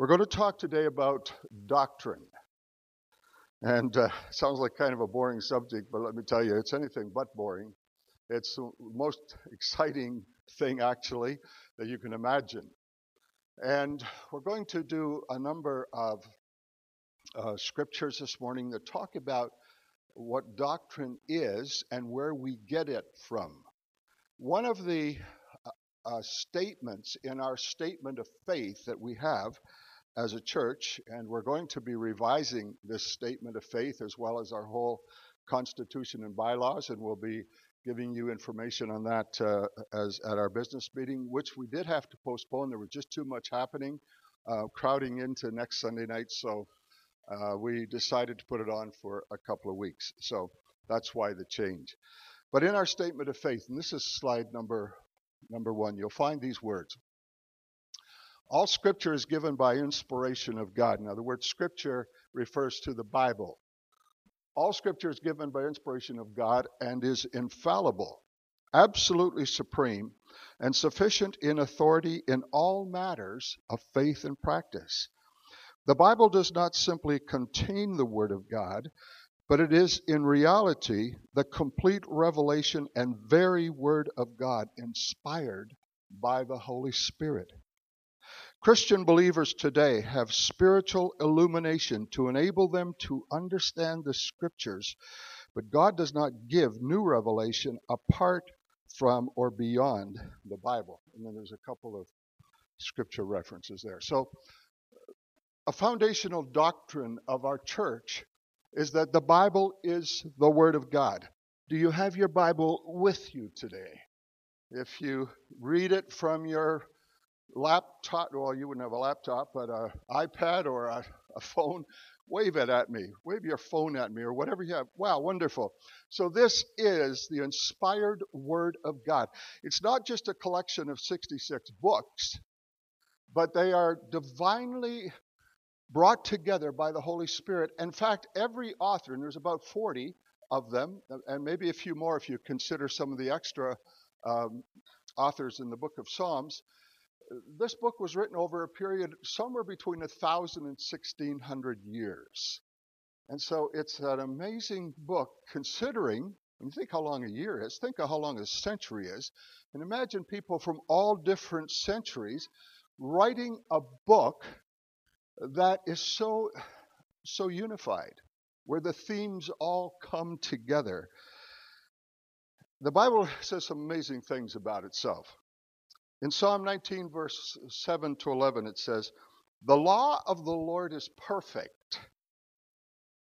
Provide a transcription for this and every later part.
We're going to talk today about doctrine. And uh, sounds like kind of a boring subject, but let me tell you, it's anything but boring. It's the most exciting thing, actually, that you can imagine. And we're going to do a number of uh, scriptures this morning that talk about what doctrine is and where we get it from. One of the uh, uh statements in our statement of faith that we have as a church, and we're going to be revising this statement of faith as well as our whole constitution and bylaws, and we'll be giving you information on that uh, as at our business meeting, which we did have to postpone. There was just too much happening, uh, crowding into next Sunday night, so uh, we decided to put it on for a couple of weeks. So that's why the change. But in our statement of faith, and this is slide number number one, you'll find these words. All scripture is given by inspiration of God. Now, the word scripture refers to the Bible. All scripture is given by inspiration of God and is infallible, absolutely supreme, and sufficient in authority in all matters of faith and practice. The Bible does not simply contain the Word of God, but it is in reality the complete revelation and very Word of God, inspired by the Holy Spirit. Christian believers today have spiritual illumination to enable them to understand the scriptures, but God does not give new revelation apart from or beyond the Bible. And then there's a couple of scripture references there. So, a foundational doctrine of our church is that the Bible is the Word of God. Do you have your Bible with you today? If you read it from your laptop, well, you wouldn't have a laptop, but an iPad or a, a phone, wave it at me. Wave your phone at me or whatever you have. Wow, wonderful. So, this is the inspired Word of God. It's not just a collection of 66 books, but they are divinely brought together by the Holy Spirit. In fact, every author, and there's about 40 of them, and maybe a few more if you consider some of the extra um, authors in the book of Psalms, this book was written over a period somewhere between 1,000 and 1,600 years. And so it's an amazing book considering, when you think how long a year is, think of how long a century is, and imagine people from all different centuries writing a book that is so, so unified, where the themes all come together. The Bible says some amazing things about itself. In Psalm 19, verse 7 to 11, it says, The law of the Lord is perfect,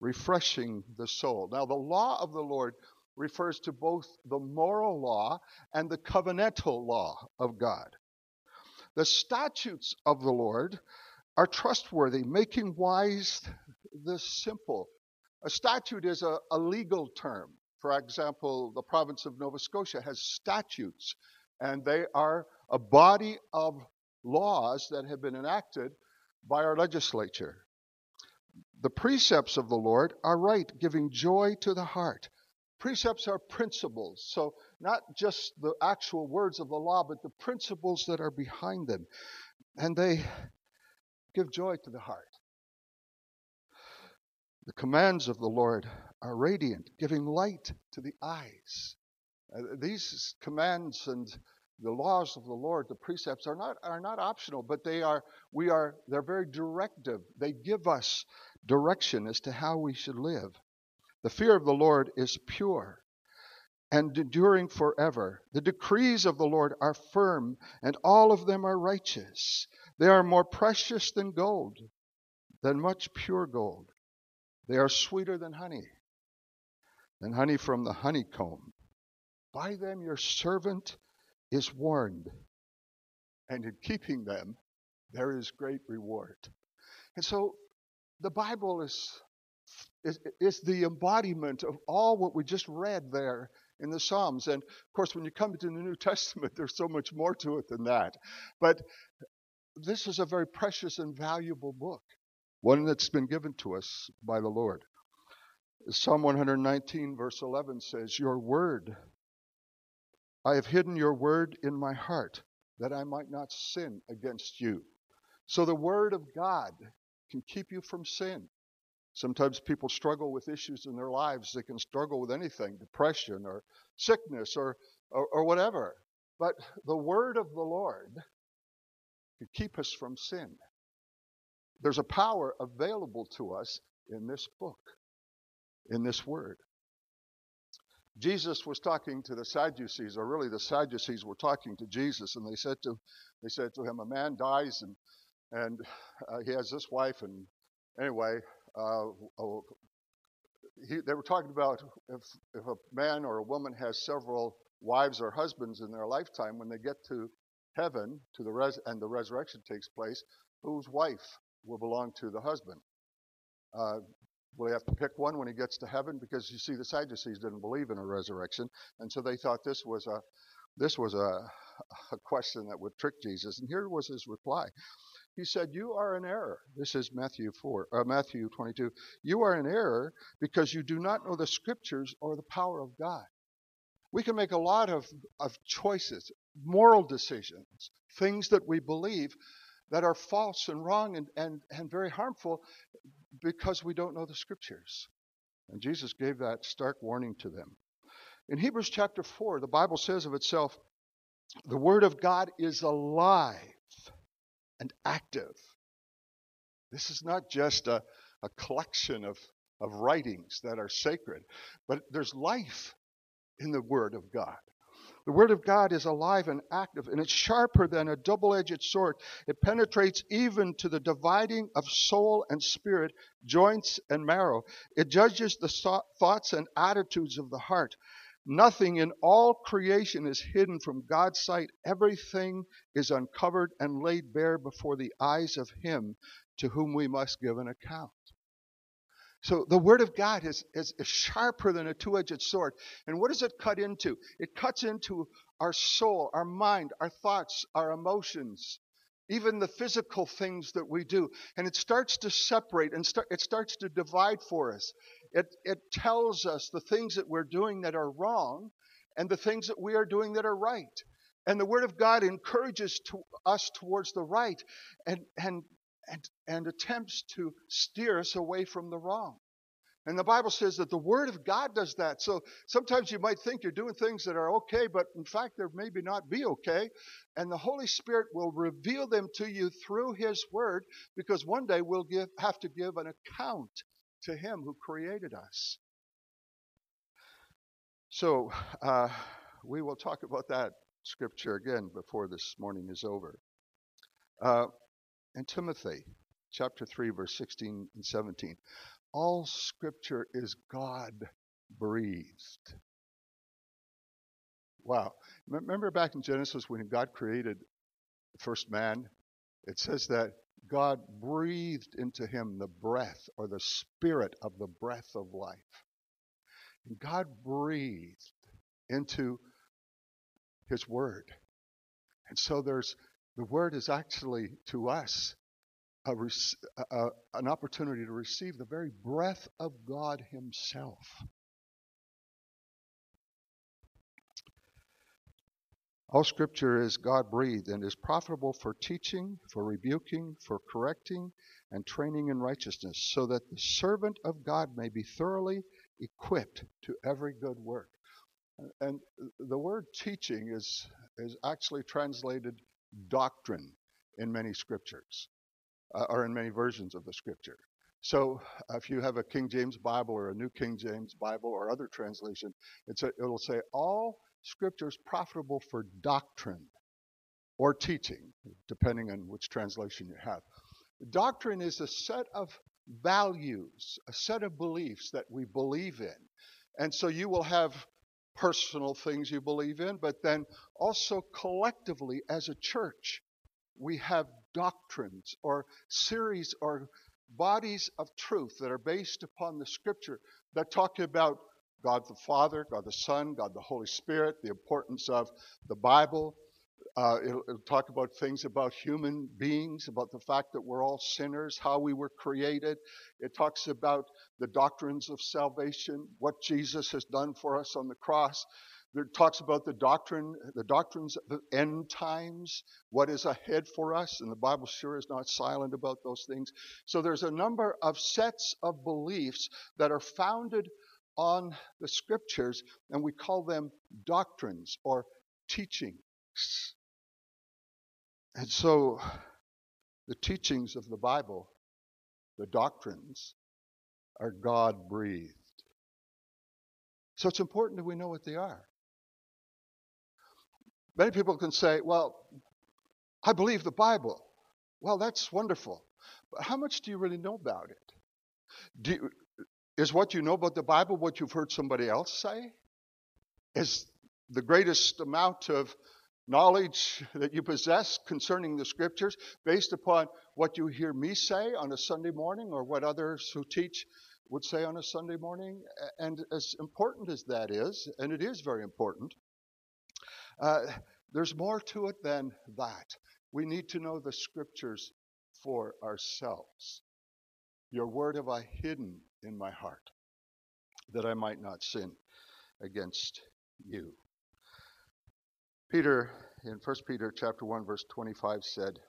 refreshing the soul. Now, the law of the Lord refers to both the moral law and the covenantal law of God. The statutes of the Lord are trustworthy, making wise the simple. A statute is a, a legal term. For example, the province of Nova Scotia has statutes, and they are a body of laws that have been enacted by our legislature. The precepts of the Lord are right, giving joy to the heart. Precepts are principles, so not just the actual words of the law, but the principles that are behind them. And they give joy to the heart. The commands of the Lord are radiant, giving light to the eyes. Uh, these commands and the laws of the Lord, the precepts are not are not optional, but they are we are they're very directive. They give us direction as to how we should live. The fear of the Lord is pure and enduring forever. The decrees of the Lord are firm, and all of them are righteous. They are more precious than gold, than much pure gold. They are sweeter than honey, than honey from the honeycomb. By them your servant is warned, and in keeping them, there is great reward. And so the Bible is, is, is the embodiment of all what we just read there in the Psalms. And of course, when you come to the New Testament, there's so much more to it than that. But this is a very precious and valuable book, one that's been given to us by the Lord. Psalm 119, verse 11 says, Your word I have hidden your word in my heart that I might not sin against you. So the Word of God can keep you from sin. Sometimes people struggle with issues in their lives. They can struggle with anything depression or sickness or, or, or whatever. But the Word of the Lord can keep us from sin. There's a power available to us in this book, in this Word. Jesus was talking to the Sadducees, or really the Sadducees were talking to Jesus, and they said to they said to him, "A man dies, and and uh, he has this wife, and anyway, uh, oh, he, they were talking about if if a man or a woman has several wives or husbands in their lifetime, when they get to heaven, to the res and the resurrection takes place, whose wife will belong to the husband?" Uh, Will he have to pick one when he gets to heaven? Because you see, the Sadducees didn't believe in a resurrection, and so they thought this was a this was a, a question that would trick Jesus. And here was his reply. He said, "You are in error." This is Matthew four, uh, Matthew twenty-two. You are in error because you do not know the Scriptures or the power of God. We can make a lot of, of choices, moral decisions, things that we believe that are false and wrong and, and, and very harmful because we don't know the scriptures. And Jesus gave that stark warning to them. In Hebrews chapter 4, the Bible says of itself, the Word of God is alive and active. This is not just a, a collection of, of writings that are sacred, but there's life in the Word of God. The Word of God is alive and active, and it's sharper than a double edged sword. It penetrates even to the dividing of soul and spirit, joints and marrow. It judges the thoughts and attitudes of the heart. Nothing in all creation is hidden from God's sight. Everything is uncovered and laid bare before the eyes of Him to whom we must give an account. So the Word of God is, is, sharper than a two edged sword. And what does it cut into? It cuts into our soul, our mind, our thoughts, our emotions, even the physical things that we do. And it starts to separate and start, it starts to divide for us. It, it tells us the things that we're doing that are wrong and the things that we are doing that are right. And the Word of God encourages to us towards the right and, and and, and attempts to steer us away from the wrong. And the Bible says that the Word of God does that. So sometimes you might think you're doing things that are okay, but in fact, they maybe not be okay. And the Holy Spirit will reveal them to you through His Word because one day we'll give, have to give an account to Him who created us. So uh, we will talk about that scripture again before this morning is over. Uh, and Timothy chapter 3 verse 16 and 17. All scripture is God breathed. Wow. Remember back in Genesis when God created the first man? It says that God breathed into him the breath or the spirit of the breath of life. And God breathed into his word. And so there's the word is actually to us a, a, an opportunity to receive the very breath of God Himself. All scripture is God breathed and is profitable for teaching, for rebuking, for correcting, and training in righteousness, so that the servant of God may be thoroughly equipped to every good work. And the word teaching is, is actually translated doctrine in many scriptures, uh, or in many versions of the scripture. So uh, if you have a King James Bible or a New King James Bible or other translation, a, it'll say all scriptures profitable for doctrine or teaching, depending on which translation you have. Doctrine is a set of values, a set of beliefs that we believe in. And so you will have personal things you believe in, but then also collectively as a church, we have doctrines or series or bodies of truth that are based upon the scripture that talk about God the Father, God the Son, God the Holy Spirit, the importance of the Bible, uh, it'll, it'll, talk about things about human beings, about the fact that we're all sinners, how we were created. It talks about the doctrines of salvation, what Jesus has done for us on the cross. It talks about the doctrine, the doctrines of the end times, what is ahead for us, and the Bible sure is not silent about those things. So there's a number of sets of beliefs that are founded on the scriptures, and we call them doctrines or teachings. And so the teachings of the Bible, the doctrines, are God breathed. So it's important that we know what they are. Many people can say, well, I believe the Bible. Well, that's wonderful. But how much do you really know about it? You, is what you know about the Bible what you've heard somebody else say? Is the greatest amount of knowledge that you possess concerning the scriptures based upon what you hear me say on a Sunday morning or what others who teach would say on a Sunday morning? And as important as that is, and it is very important, uh, there's more to it than that. We need to know the scriptures for ourselves. Your word have I hidden in my heart that I might not sin against you. Peter in 1 Peter chapter 1 verse 25 said,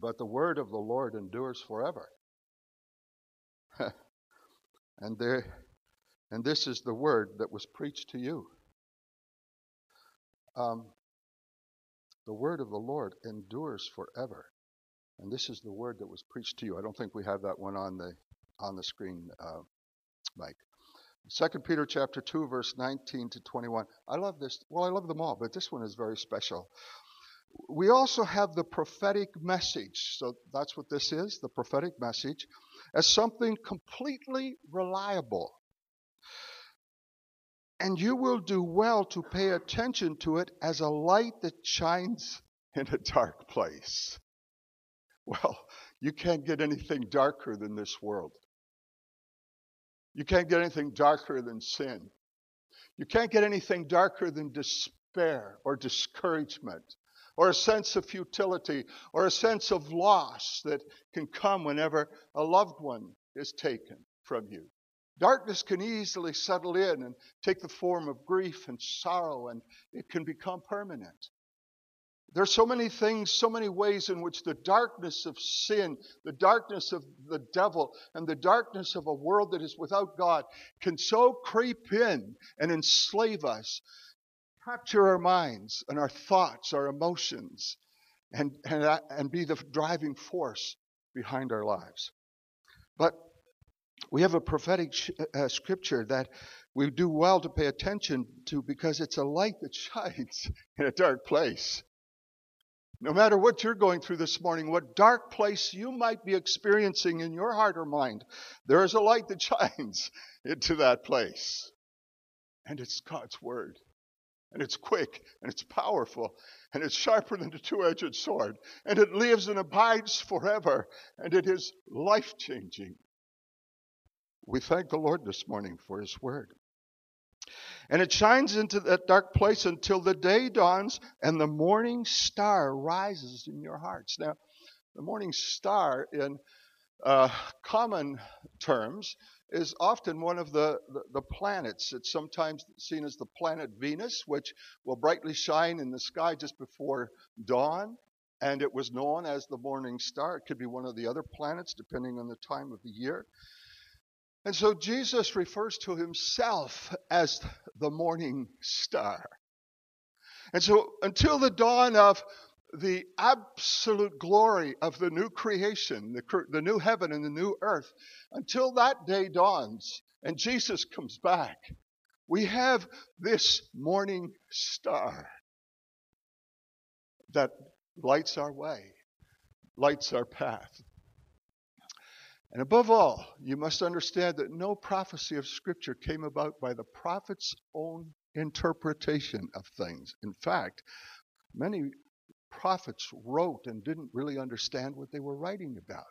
"But the word of the Lord endures forever." and there and this is the word that was preached to you. Um, the word of the Lord endures forever. And this is the word that was preached to you. I don't think we have that one on the on the screen, uh, Mike. Second Peter chapter two, verse 19 to 21. I love this. Well, I love them all, but this one is very special. We also have the prophetic message. So that's what this is, the prophetic message, as something completely reliable and you will do well to pay attention to it as a light that shines in a dark place. Well, you can't get anything darker than this world. You can't get anything darker than sin. You can't get anything darker than despair or discouragement or a sense of futility or a sense of loss that can come whenever a loved one is taken from you. Darkness can easily settle in and take the form of grief and sorrow, and it can become permanent. There are so many things, so many ways in which the darkness of sin, the darkness of the devil, and the darkness of a world that is without God can so creep in and enslave us, capture our minds and our thoughts, our emotions, and, and, and be the driving force behind our lives. But we have a prophetic sh- uh, uh, scripture that we do well to pay attention to because it's a light that shines in a dark place. No matter what you're going through this morning, what dark place you might be experiencing in your heart or mind, there is a light that shines into that place. And it's God's Word. And it's quick and it's powerful and it's sharper than a two edged sword. And it lives and abides forever. And it is life changing. We thank the Lord this morning for His Word. And it shines into that dark place until the day dawns and the morning star rises in your hearts. Now, the morning star, in uh, common terms, is often one of the, the, the, planets. It's sometimes seen as the planet Venus, which will brightly shine in the sky just before dawn. And it was known as the morning star. It could be one of the other planets, depending on the time of the year. And so Jesus refers to himself as the morning star. And so until the dawn of the absolute glory of the new creation, the, the new heaven and the new earth, until that day dawns and Jesus comes back, we have this morning star that lights our way, lights our path. And above all, you must understand that no prophecy of Scripture came about by the prophet's own interpretation of things. In fact, many prophets wrote and didn't really understand what they were writing about.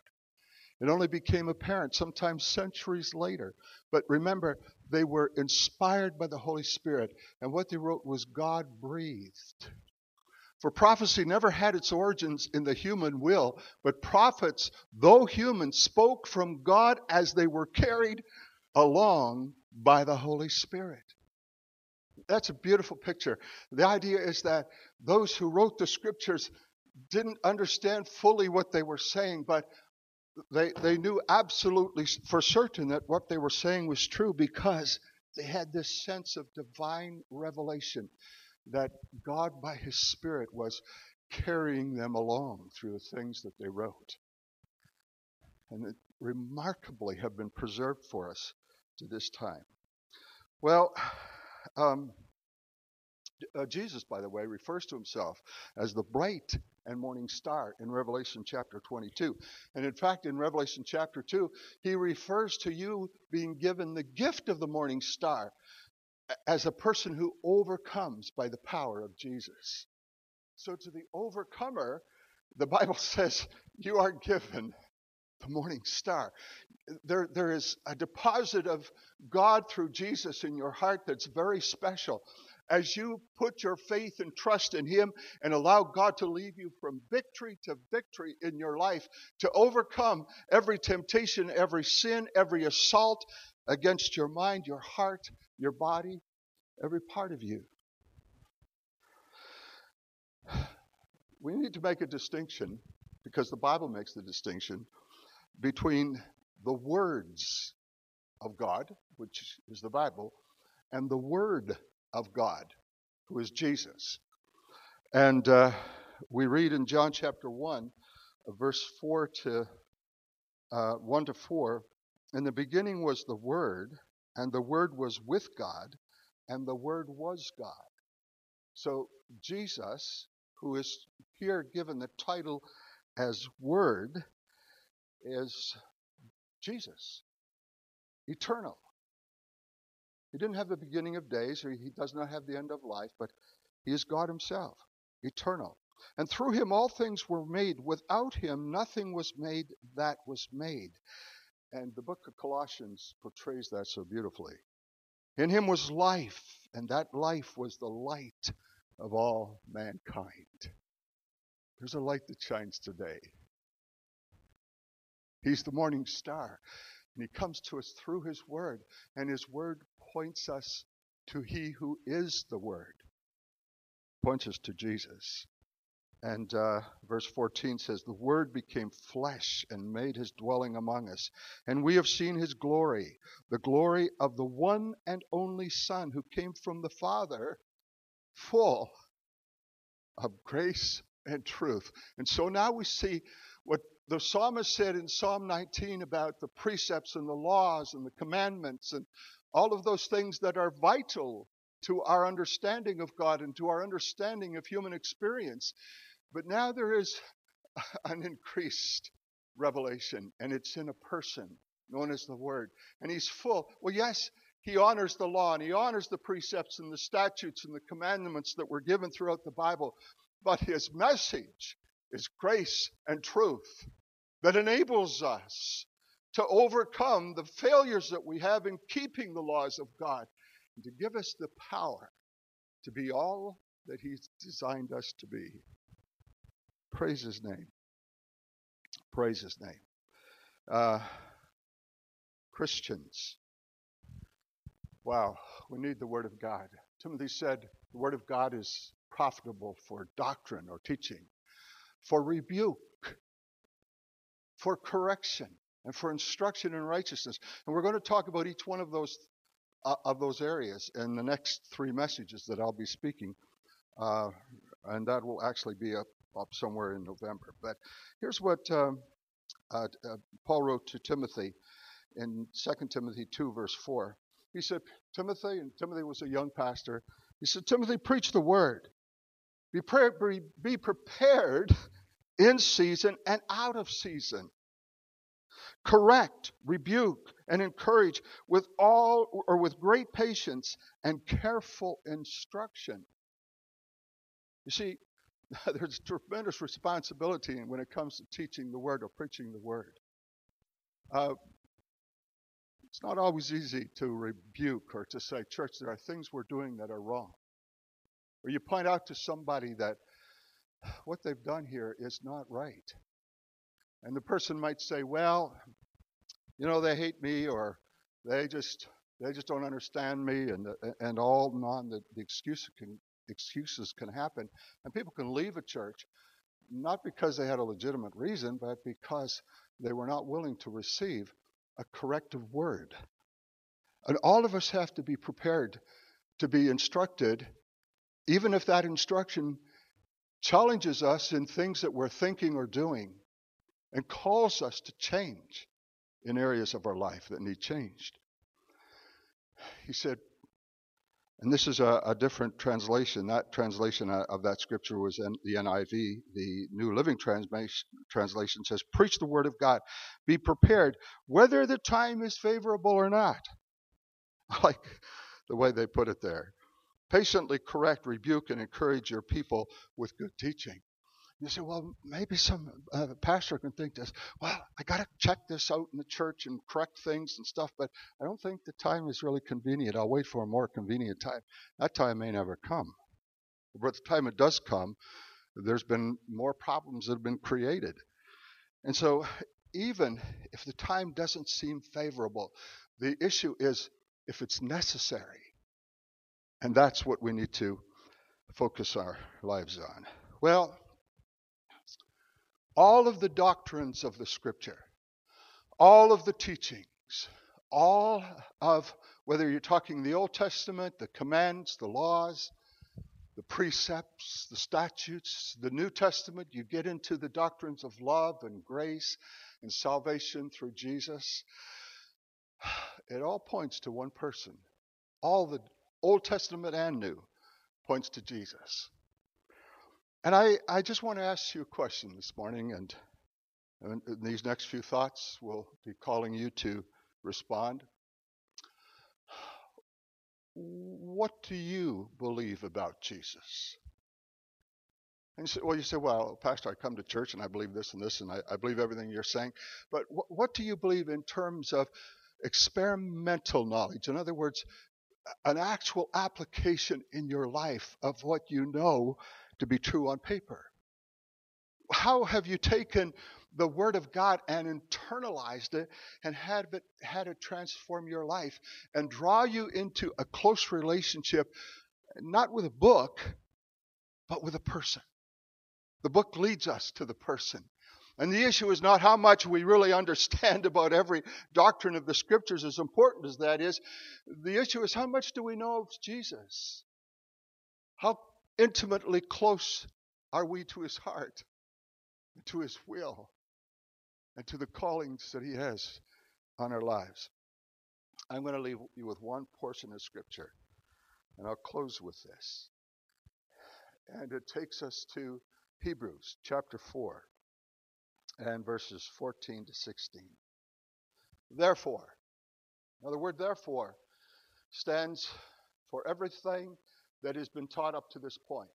It only became apparent sometimes centuries later. But remember, they were inspired by the Holy Spirit, and what they wrote was God breathed. For prophecy never had its origins in the human will, but prophets, though human, spoke from God as they were carried along by the Holy Spirit. that's a beautiful picture. The idea is that those who wrote the scriptures didn't understand fully what they were saying, but they, they knew absolutely for certain that what they were saying was true because they had this sense of divine revelation that God, by His Spirit, was carrying them along through the things that they wrote. And it remarkably have been preserved for us to this time. Well, um, uh, Jesus, by the way, refers to himself as the bright and morning star in Revelation chapter 22. And in fact, in Revelation chapter 2, he refers to you being given the gift of the morning star as a person who overcomes by the power of Jesus. So to the overcomer, the Bible says you are given the morning star. There, there is a deposit of God through Jesus in your heart that's very special. As you put your faith and trust in Him and allow God to lead you from victory to victory in your life, to overcome every temptation, every sin, every assault against your mind, your heart, your body, every part of you. We need to make a distinction because the Bible makes the distinction between the words of God, which is the Bible, and the Word of God, who is Jesus. And uh, we read in John chapter 1, uh, verse 4 to uh, 1 to 4 In the beginning was the Word, and the Word was with God, and the Word was God. So Jesus, who is here given the title as Word, is Jesus, eternal. He didn't have the beginning of days, or he does not have the end of life, but he is God himself, eternal. And through him all things were made. Without him nothing was made that was made. And the book of Colossians portrays that so beautifully. In him was life, and that life was the light of all mankind. There's a light that shines today. He's the morning star. And he comes to us through his word. And his word points us to he who is the word, points us to Jesus. And uh, verse 14 says, The Word became flesh and made his dwelling among us. And we have seen his glory, the glory of the one and only Son who came from the Father, full of grace and truth. And so now we see what the psalmist said in Psalm 19 about the precepts and the laws and the commandments and all of those things that are vital to our understanding of God and to our understanding of human experience. But now there is an increased revelation, and it's in a person known as the Word. And he's full. Well, yes, he honors the law and he honors the precepts and the statutes and the commandments that were given throughout the Bible, but his message is grace and truth that enables us to overcome the failures that we have in keeping the laws of God and to give us the power to be all that He's designed us to be. Praise His name. Praise His name. Uh, Christians. Wow, we need the Word of God. Timothy said the Word of God is profitable for doctrine or teaching, for rebuke, for correction, and for instruction in righteousness. And we're going to talk about each one of those uh, of those areas in the next three messages that I'll be speaking, uh, and that will actually be up, up somewhere in November. But here's what um, uh, uh Paul wrote to Timothy in 2 Timothy 2, verse 4. He said, Timothy, and Timothy was a young pastor. He said, Timothy, preach the word. Be, pre- be prepared in season and out of season. Correct, rebuke, and encourage with all or with great patience and careful instruction. You see, there's tremendous responsibility when it comes to teaching the word or preaching the word. Uh, it's not always easy to rebuke or to say, Church, there are things we're doing that are wrong. Or you point out to somebody that what they've done here is not right. And the person might say, well, you know, they hate me or they just They just don't understand me, and and all non the, the excuse can, excuses can happen, and people can leave a church not because they had a legitimate reason, but because they were not willing to receive a corrective word. And all of us have to be prepared to be instructed, even if that instruction challenges us in things that we're thinking or doing and calls us to change in areas of our life that need changed. He said, and this is a, a, different translation. That translation uh, of that scripture was in the NIV. The New Living Translation says, Preach the word of God. Be prepared, whether the time is favorable or not. I like the way they put it there. Patiently correct, rebuke, and encourage your people with good teaching. You say, well, maybe some uh, pastor can think this. Well, I got to check this out in the church and correct things and stuff, but I don't think the time is really convenient. I'll wait for a more convenient time. That time may never come. But the time it does come, there's been more problems that have been created. And so, even if the time doesn't seem favorable, the issue is if it's necessary. And that's what we need to focus our lives on. Well, all of the doctrines of the scripture, all of the teachings, all of, whether you're talking the Old Testament, the commands, the laws, the precepts, the statutes, the New Testament, you get into the doctrines of love and grace and salvation through Jesus. It all points to one person. All the Old Testament and New points to Jesus. And I, I just want to ask you a question this morning, and, and these next few thoughts, we'll be calling you to respond. What do you believe about Jesus? And you say, well, you say, well, Pastor, I come to church and I believe this and this, and I, I believe everything you're saying. But wh- what do you believe in terms of experimental knowledge? In other words, an actual application in your life of what you know to be true on paper? How have you taken the Word of God and internalized it and had it, had it transform your life and draw you into a close relationship, not with a book, but with a person? The book leads us to the person. And the issue is not how much we really understand about every doctrine of the scriptures, as important as that is. The issue is how much do we know of Jesus? How intimately close are we to his heart, to his will, and to the callings that he has on our lives. I'm going to leave you with one portion of scripture, and I'll close with this. And it takes us to Hebrews chapter 4 and verses 14 to 16. Therefore, now the word therefore stands for everything that has been taught up to this point.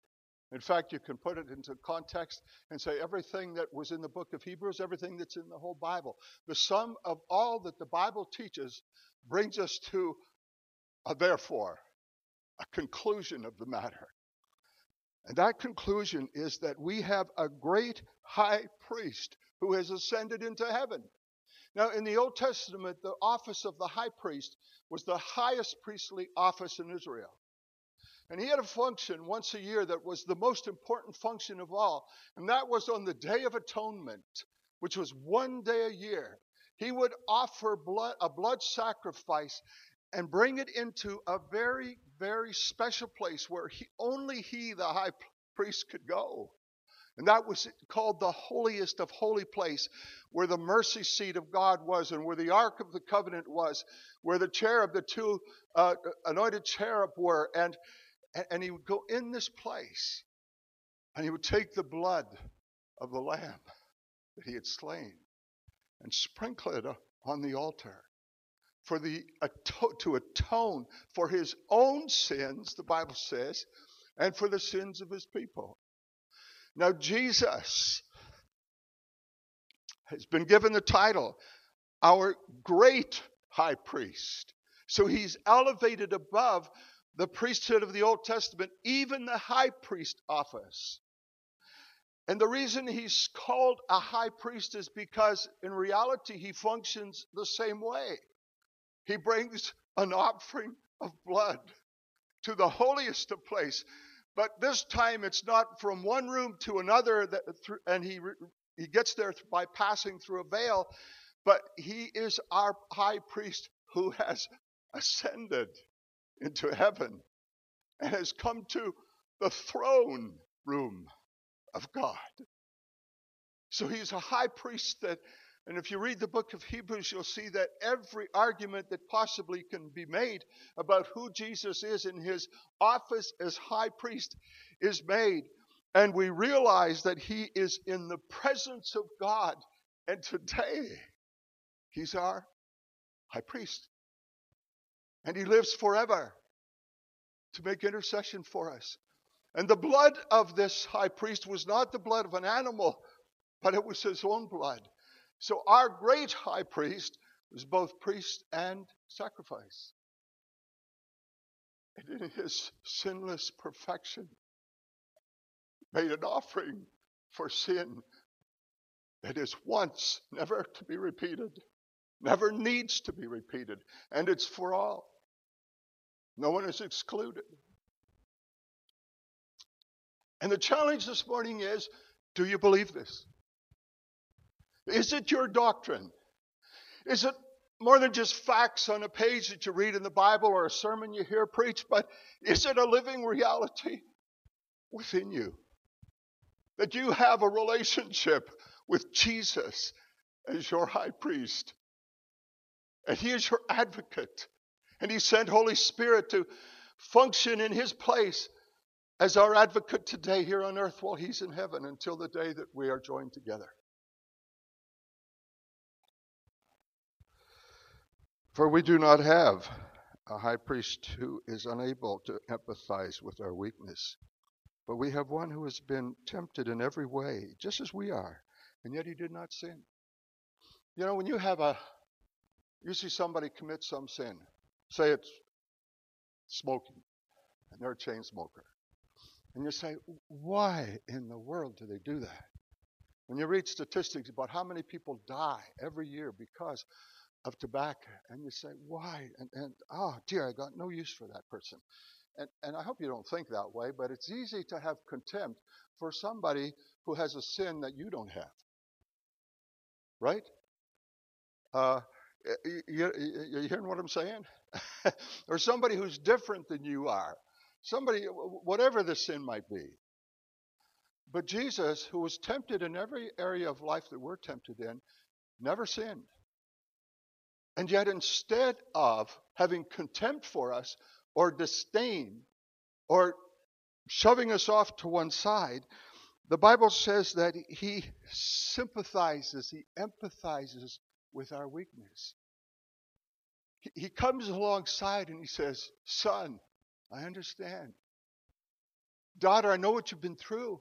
In fact, you can put it into context and say everything that was in the book of Hebrews, everything that's in the whole Bible. The sum of all that the Bible teaches brings us to a therefore, a conclusion of the matter. And that conclusion is that we have a great high priest who has ascended into heaven. Now, in the Old Testament, the office of the high priest was the highest priestly office in Israel. And he had a function once a year that was the most important function of all, and that was on the Day of Atonement, which was one day a year. He would offer blood, a blood sacrifice and bring it into a very, very special place where he, only he, the high priest, could go. And that was called the holiest of holy place, where the mercy seat of God was, and where the Ark of the Covenant was, where the cherub, the two uh, anointed cherub were. And and, and he would go in this place and he would take the blood of the lamb that he had slain and sprinkle it on the altar for the to atone for his own sins the bible says and for the sins of his people. Now jesus has been given the title our great high priest. So he's elevated above the priesthood of the Old Testament, even the high priest office. And the reason he's called a high priest is because in reality he functions the same way. He brings an offering of blood to the holiest of place. But this time it's not from one room to another, that, and he, he gets there by passing through a veil, but he is our high priest who has ascended into heaven and has come to the throne room of God. So he's a high priest that, and if you read the book of Hebrews, you'll see that every argument that possibly can be made about who Jesus is in his office as high priest is made. And we realize that he is in the presence of God. And today, he's our high priest. And he lives forever to make intercession for us. And the blood of this high priest was not the blood of an animal, but it was his own blood. So our great high priest was both priest and sacrifice. And in his sinless perfection, made an offering for sin that is once, never to be repeated, never needs to be repeated, and it's for all. No one is excluded. And the challenge this morning is do you believe this? Is it your doctrine? Is it more than just facts on a page that you read in the Bible or a sermon you hear preached, but is it a living reality within you? That you have a relationship with Jesus as your high priest, and he is your advocate, and he sent Holy Spirit to function in his place as our advocate today here on earth while he's in heaven until the day that we are joined together. For we do not have a high priest who is unable to empathize with our weakness, but we have one who has been tempted in every way, just as we are, and yet he did not sin. You know, when you have a, you see somebody commit some sin, say it's smoking, and they're a chain smoker. And you say, why in the world do they do that? When you read statistics about how many people die every year because of tobacco. And you say, why? And, and oh, dear, I got no use for that person. And, and I hope you don't think that way, but it's easy to have contempt for somebody who has a sin that you don't have. Right? Uh, you, you, you hearing what I'm saying? or somebody who's different than you are. Somebody, whatever the sin might be. But Jesus, who was tempted in every area of life that we're tempted in, never sinned. And yet, instead of having contempt for us or disdain or shoving us off to one side, the Bible says that he sympathizes, he empathizes with our weakness. He comes alongside and he says, Son, I understand. Daughter, I know what you've been through.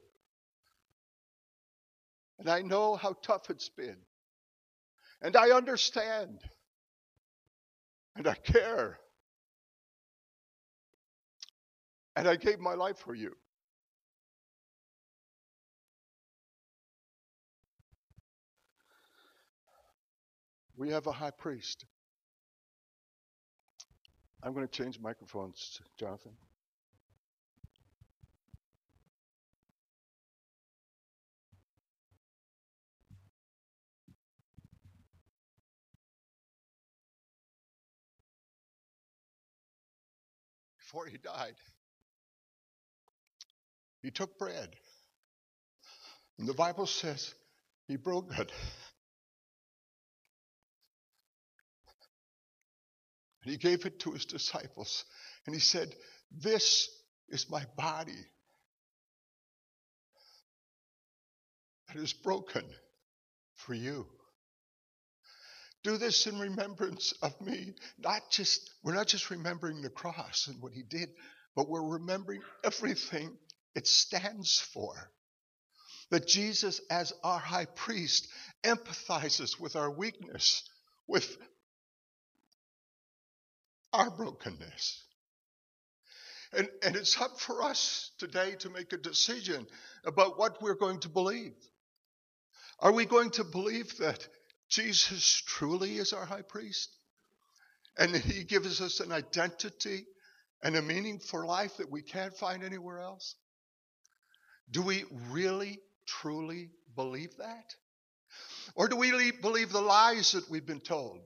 And I know how tough it's been. And I understand and I care. And I gave my life for you. We have a high priest. I'm going to change microphones, Jonathan. before he died, he took bread. And the Bible says he broke it. And he gave it to his disciples. And he said, This is my body that is broken for you. Do this in remembrance of me. Not just, we're not just remembering the cross and what he did, but we're remembering everything it stands for. That Jesus, as our high priest, empathizes with our weakness, with our brokenness. And, and it's up for us today to make a decision about what we're going to believe. Are we going to believe that Jesus truly is our high priest. And that He gives us an identity and a meaning for life that we can't find anywhere else? Do we really, truly believe that? Or do we believe the lies that we've been told?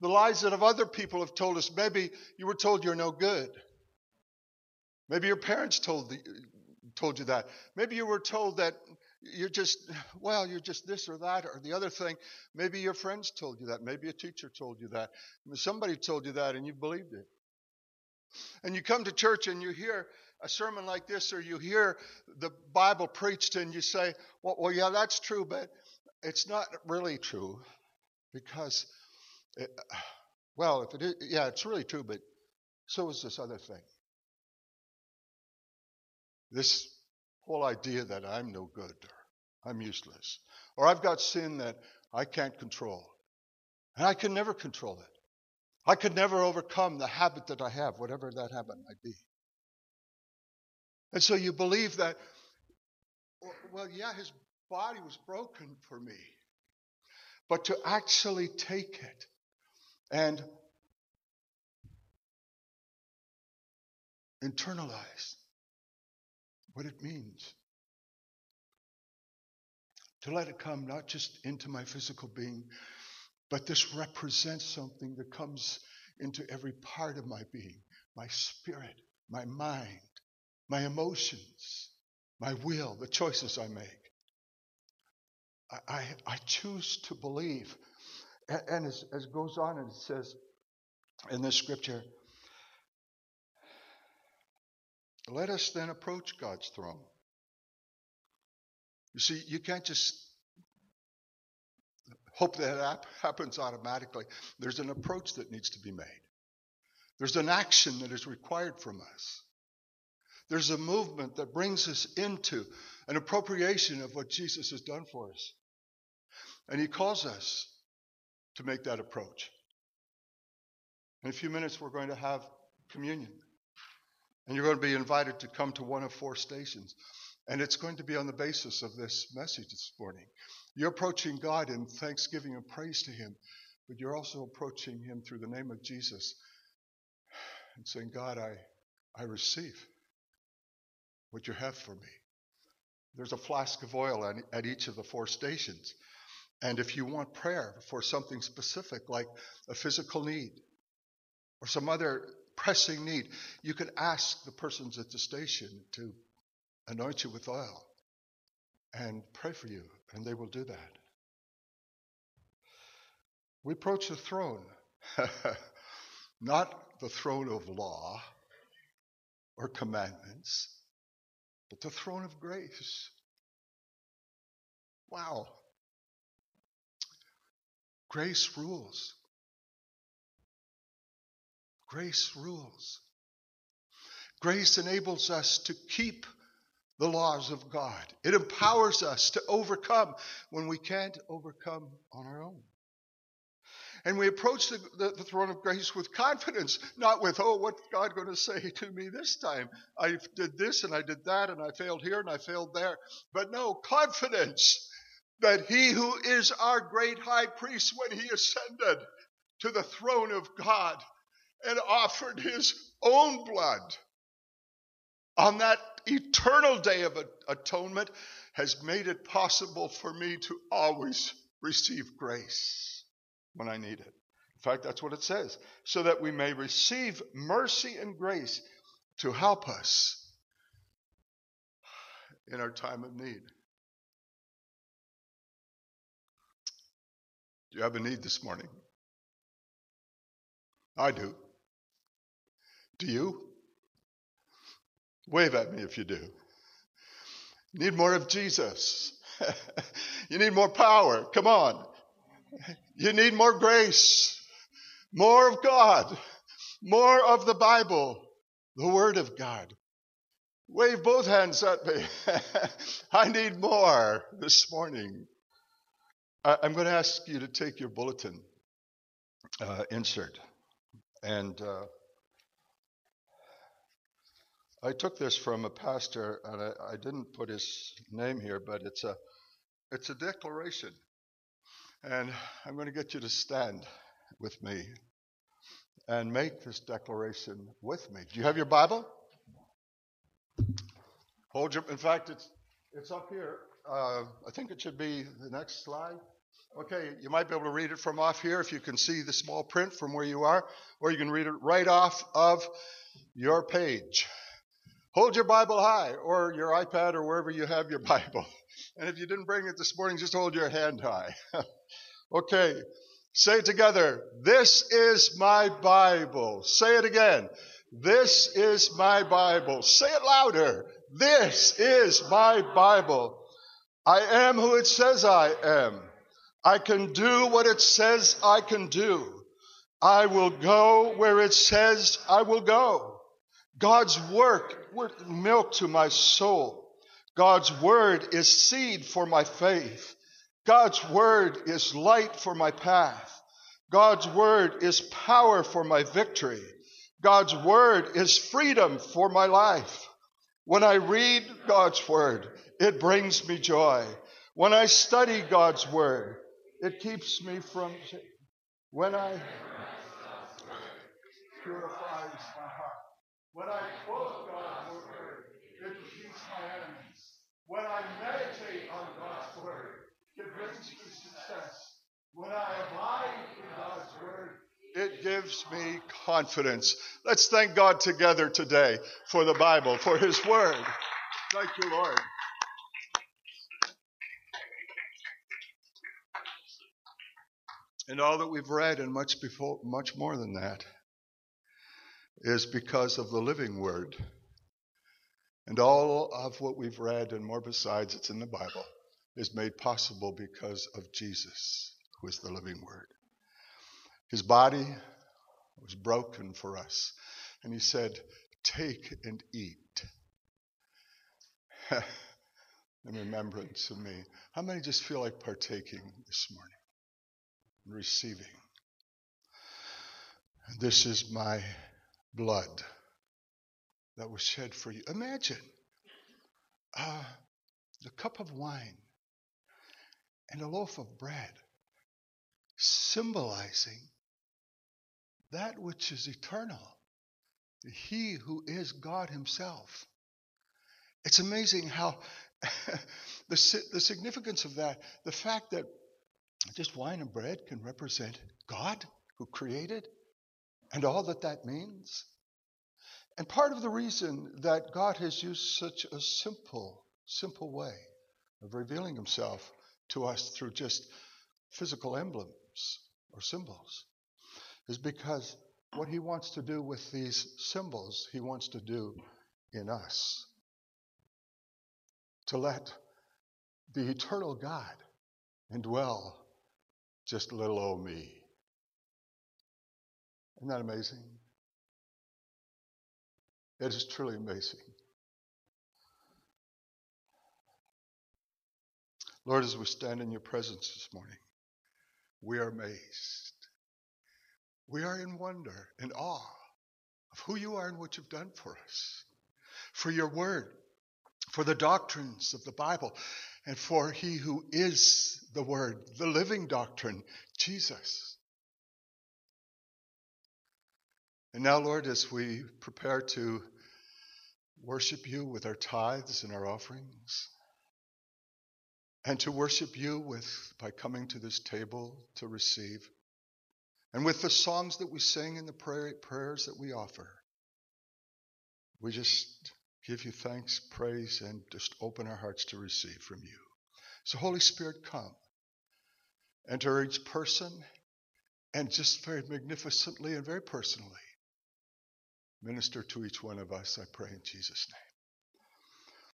The lies that other people have told us. Maybe you were told you're no good. Maybe your parents told, the, told you that. Maybe you were told that you're just, well, you're just this or that or the other thing. Maybe your friends told you that. Maybe a teacher told you that. Somebody told you that and you believed it. And you come to church and you hear a sermon like this or you hear the Bible preached and you say, well, well yeah, that's true, but it's not really true because, it, well, if it is, yeah, it's really true, but so is this other thing. This whole idea that I'm no good or I'm useless or I've got sin that I can't control and I can never control it. I could never overcome the habit that I have, whatever that habit might be. And so you believe that, well, yeah, his body was broken for me. But to actually take it and internalize what it means to let it come not just into my physical being, but this represents something that comes into every part of my being my spirit, my mind, my emotions, my will, the choices I make. I, I, choose to believe. And, as, as it goes on, and it says in this scripture, let us then approach God's throne. You see, you can't just hope that happens automatically. There's an approach that needs to be made. There's an action that is required from us. There's a movement that brings us into an appropriation of what Jesus has done for us. And he calls us to make that approach. In a few minutes, we're going to have communion. And you're going to be invited to come to one of four stations. And it's going to be on the basis of this message this morning. You're approaching God in thanksgiving and praise to Him, but you're also approaching Him through the name of Jesus and saying, God, I, I receive what you have for me. There's a flask of oil at, each of the four stations. And if you want prayer for something specific, like a physical need or some other pressing need, you could ask the persons at the station to anoint you with oil and pray for you, and they will do that. We approach the throne, not the throne of law or commandments, but the throne of grace. Wow. Grace rules. Grace rules. Grace enables us to keep the laws of God. It empowers us to overcome when we can't overcome on our own. And we approach the, the, the, throne of grace with confidence, not with, oh, what's God going to say to me this time? I did this and I did that and I failed here and I failed there. But no, confidence that he who is our great high priest, when he ascended to the throne of God and offered his own blood on that eternal day of atonement, has made it possible for me to always receive grace when I need it. In fact, that's what it says. So that we may receive mercy and grace to help us in our time of need. You have a need this morning? I do. Do you? Wave at me if you do. Need more of Jesus. you need more power. Come on. You need more grace, more of God, more of the Bible, the Word of God. Wave both hands at me. I need more this morning. I'm going to ask you to take your bulletin uh, insert. And uh, I took this from a pastor, and I, I, didn't put his name here, but it's a, it's a declaration. And I'm going to get you to stand with me. and make this declaration with me. Do you have your Bible? Hold your, in fact, it's, it's up here. Uh, I think it should be the next slide. Okay, you might be able to read it from off here if you can see the small print from where you are, or you can read it right off of your page. Hold your Bible high, or your iPad, or wherever you have your Bible. And if you didn't bring it this morning, just hold your hand high. okay, say together. This is my Bible. Say it again. This is my Bible. Say it louder. This is my Bible. I am who it says I am. I can do what it says I can do. I will go where it says I will go. God's work, milk to my soul. God's word is seed for my faith. God's word is light for my path. God's word is power for my victory. God's word is freedom for my life. When I read God's word, it brings me joy. When I study God's word, it keeps me from when I purifies my heart. When I quote God's word, it keeps my enemies. When I meditate on God's word, it brings me success. When I abide in God's word, it gives me confidence. Let's thank God together today for the Bible, for His Word. Thank you, Lord. And all that we've read, and much before, much more than that, is because of the living Word. And all of what we've read, and more besides, it's in the Bible, is made possible because of Jesus, who is the living Word. His body was broken for us. And he said, Take and eat. in remembrance of me. How many just feel like partaking this morning receiving? This is my blood that was shed for you. Imagine uh, the cup of wine and a loaf of bread symbolizing that which is eternal, He who is God Himself. It's amazing how the, the significance of that, the fact that just wine and bread can represent God who created and all that that means. And part of the reason that God has used such a simple, simple way of revealing Himself to us through just physical emblems or symbols is because what he wants to do with these symbols, he wants to do in us. To let the eternal God indwell just little old me. Isn't that amazing? It is truly amazing. Lord, as we stand in your presence this morning, we are amazed we are in wonder and awe of who you are and what you've done for us, for your word, for the doctrines of the Bible, and for he who is the word, the living doctrine, Jesus. And now, Lord, as we prepare to worship you with our tithes and our offerings, and to worship you with by coming to this table to receive and with the songs that we sing and the prayer, prayers that we offer, we just give you thanks, praise, and just open our hearts to receive from you. So, Holy Spirit, come. Enter each person and just very magnificently and very personally minister to each one of us, I pray in Jesus' name.